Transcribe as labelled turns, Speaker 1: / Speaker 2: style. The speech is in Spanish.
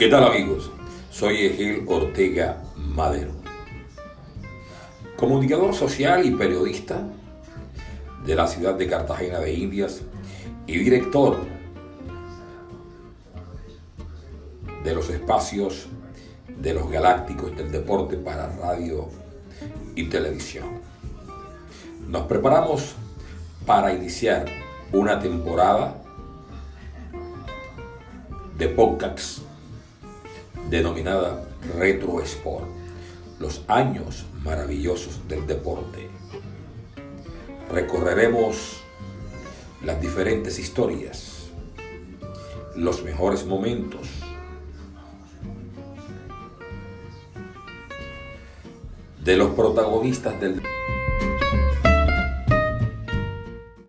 Speaker 1: ¿Qué tal amigos? Soy Egil Ortega Madero, comunicador social y periodista de la ciudad de Cartagena de Indias y director de los espacios de los galácticos del deporte para radio y televisión. Nos preparamos para iniciar una temporada de podcasts denominada Retro Sport, los años maravillosos del deporte. Recorreremos las diferentes historias, los mejores momentos, de los protagonistas del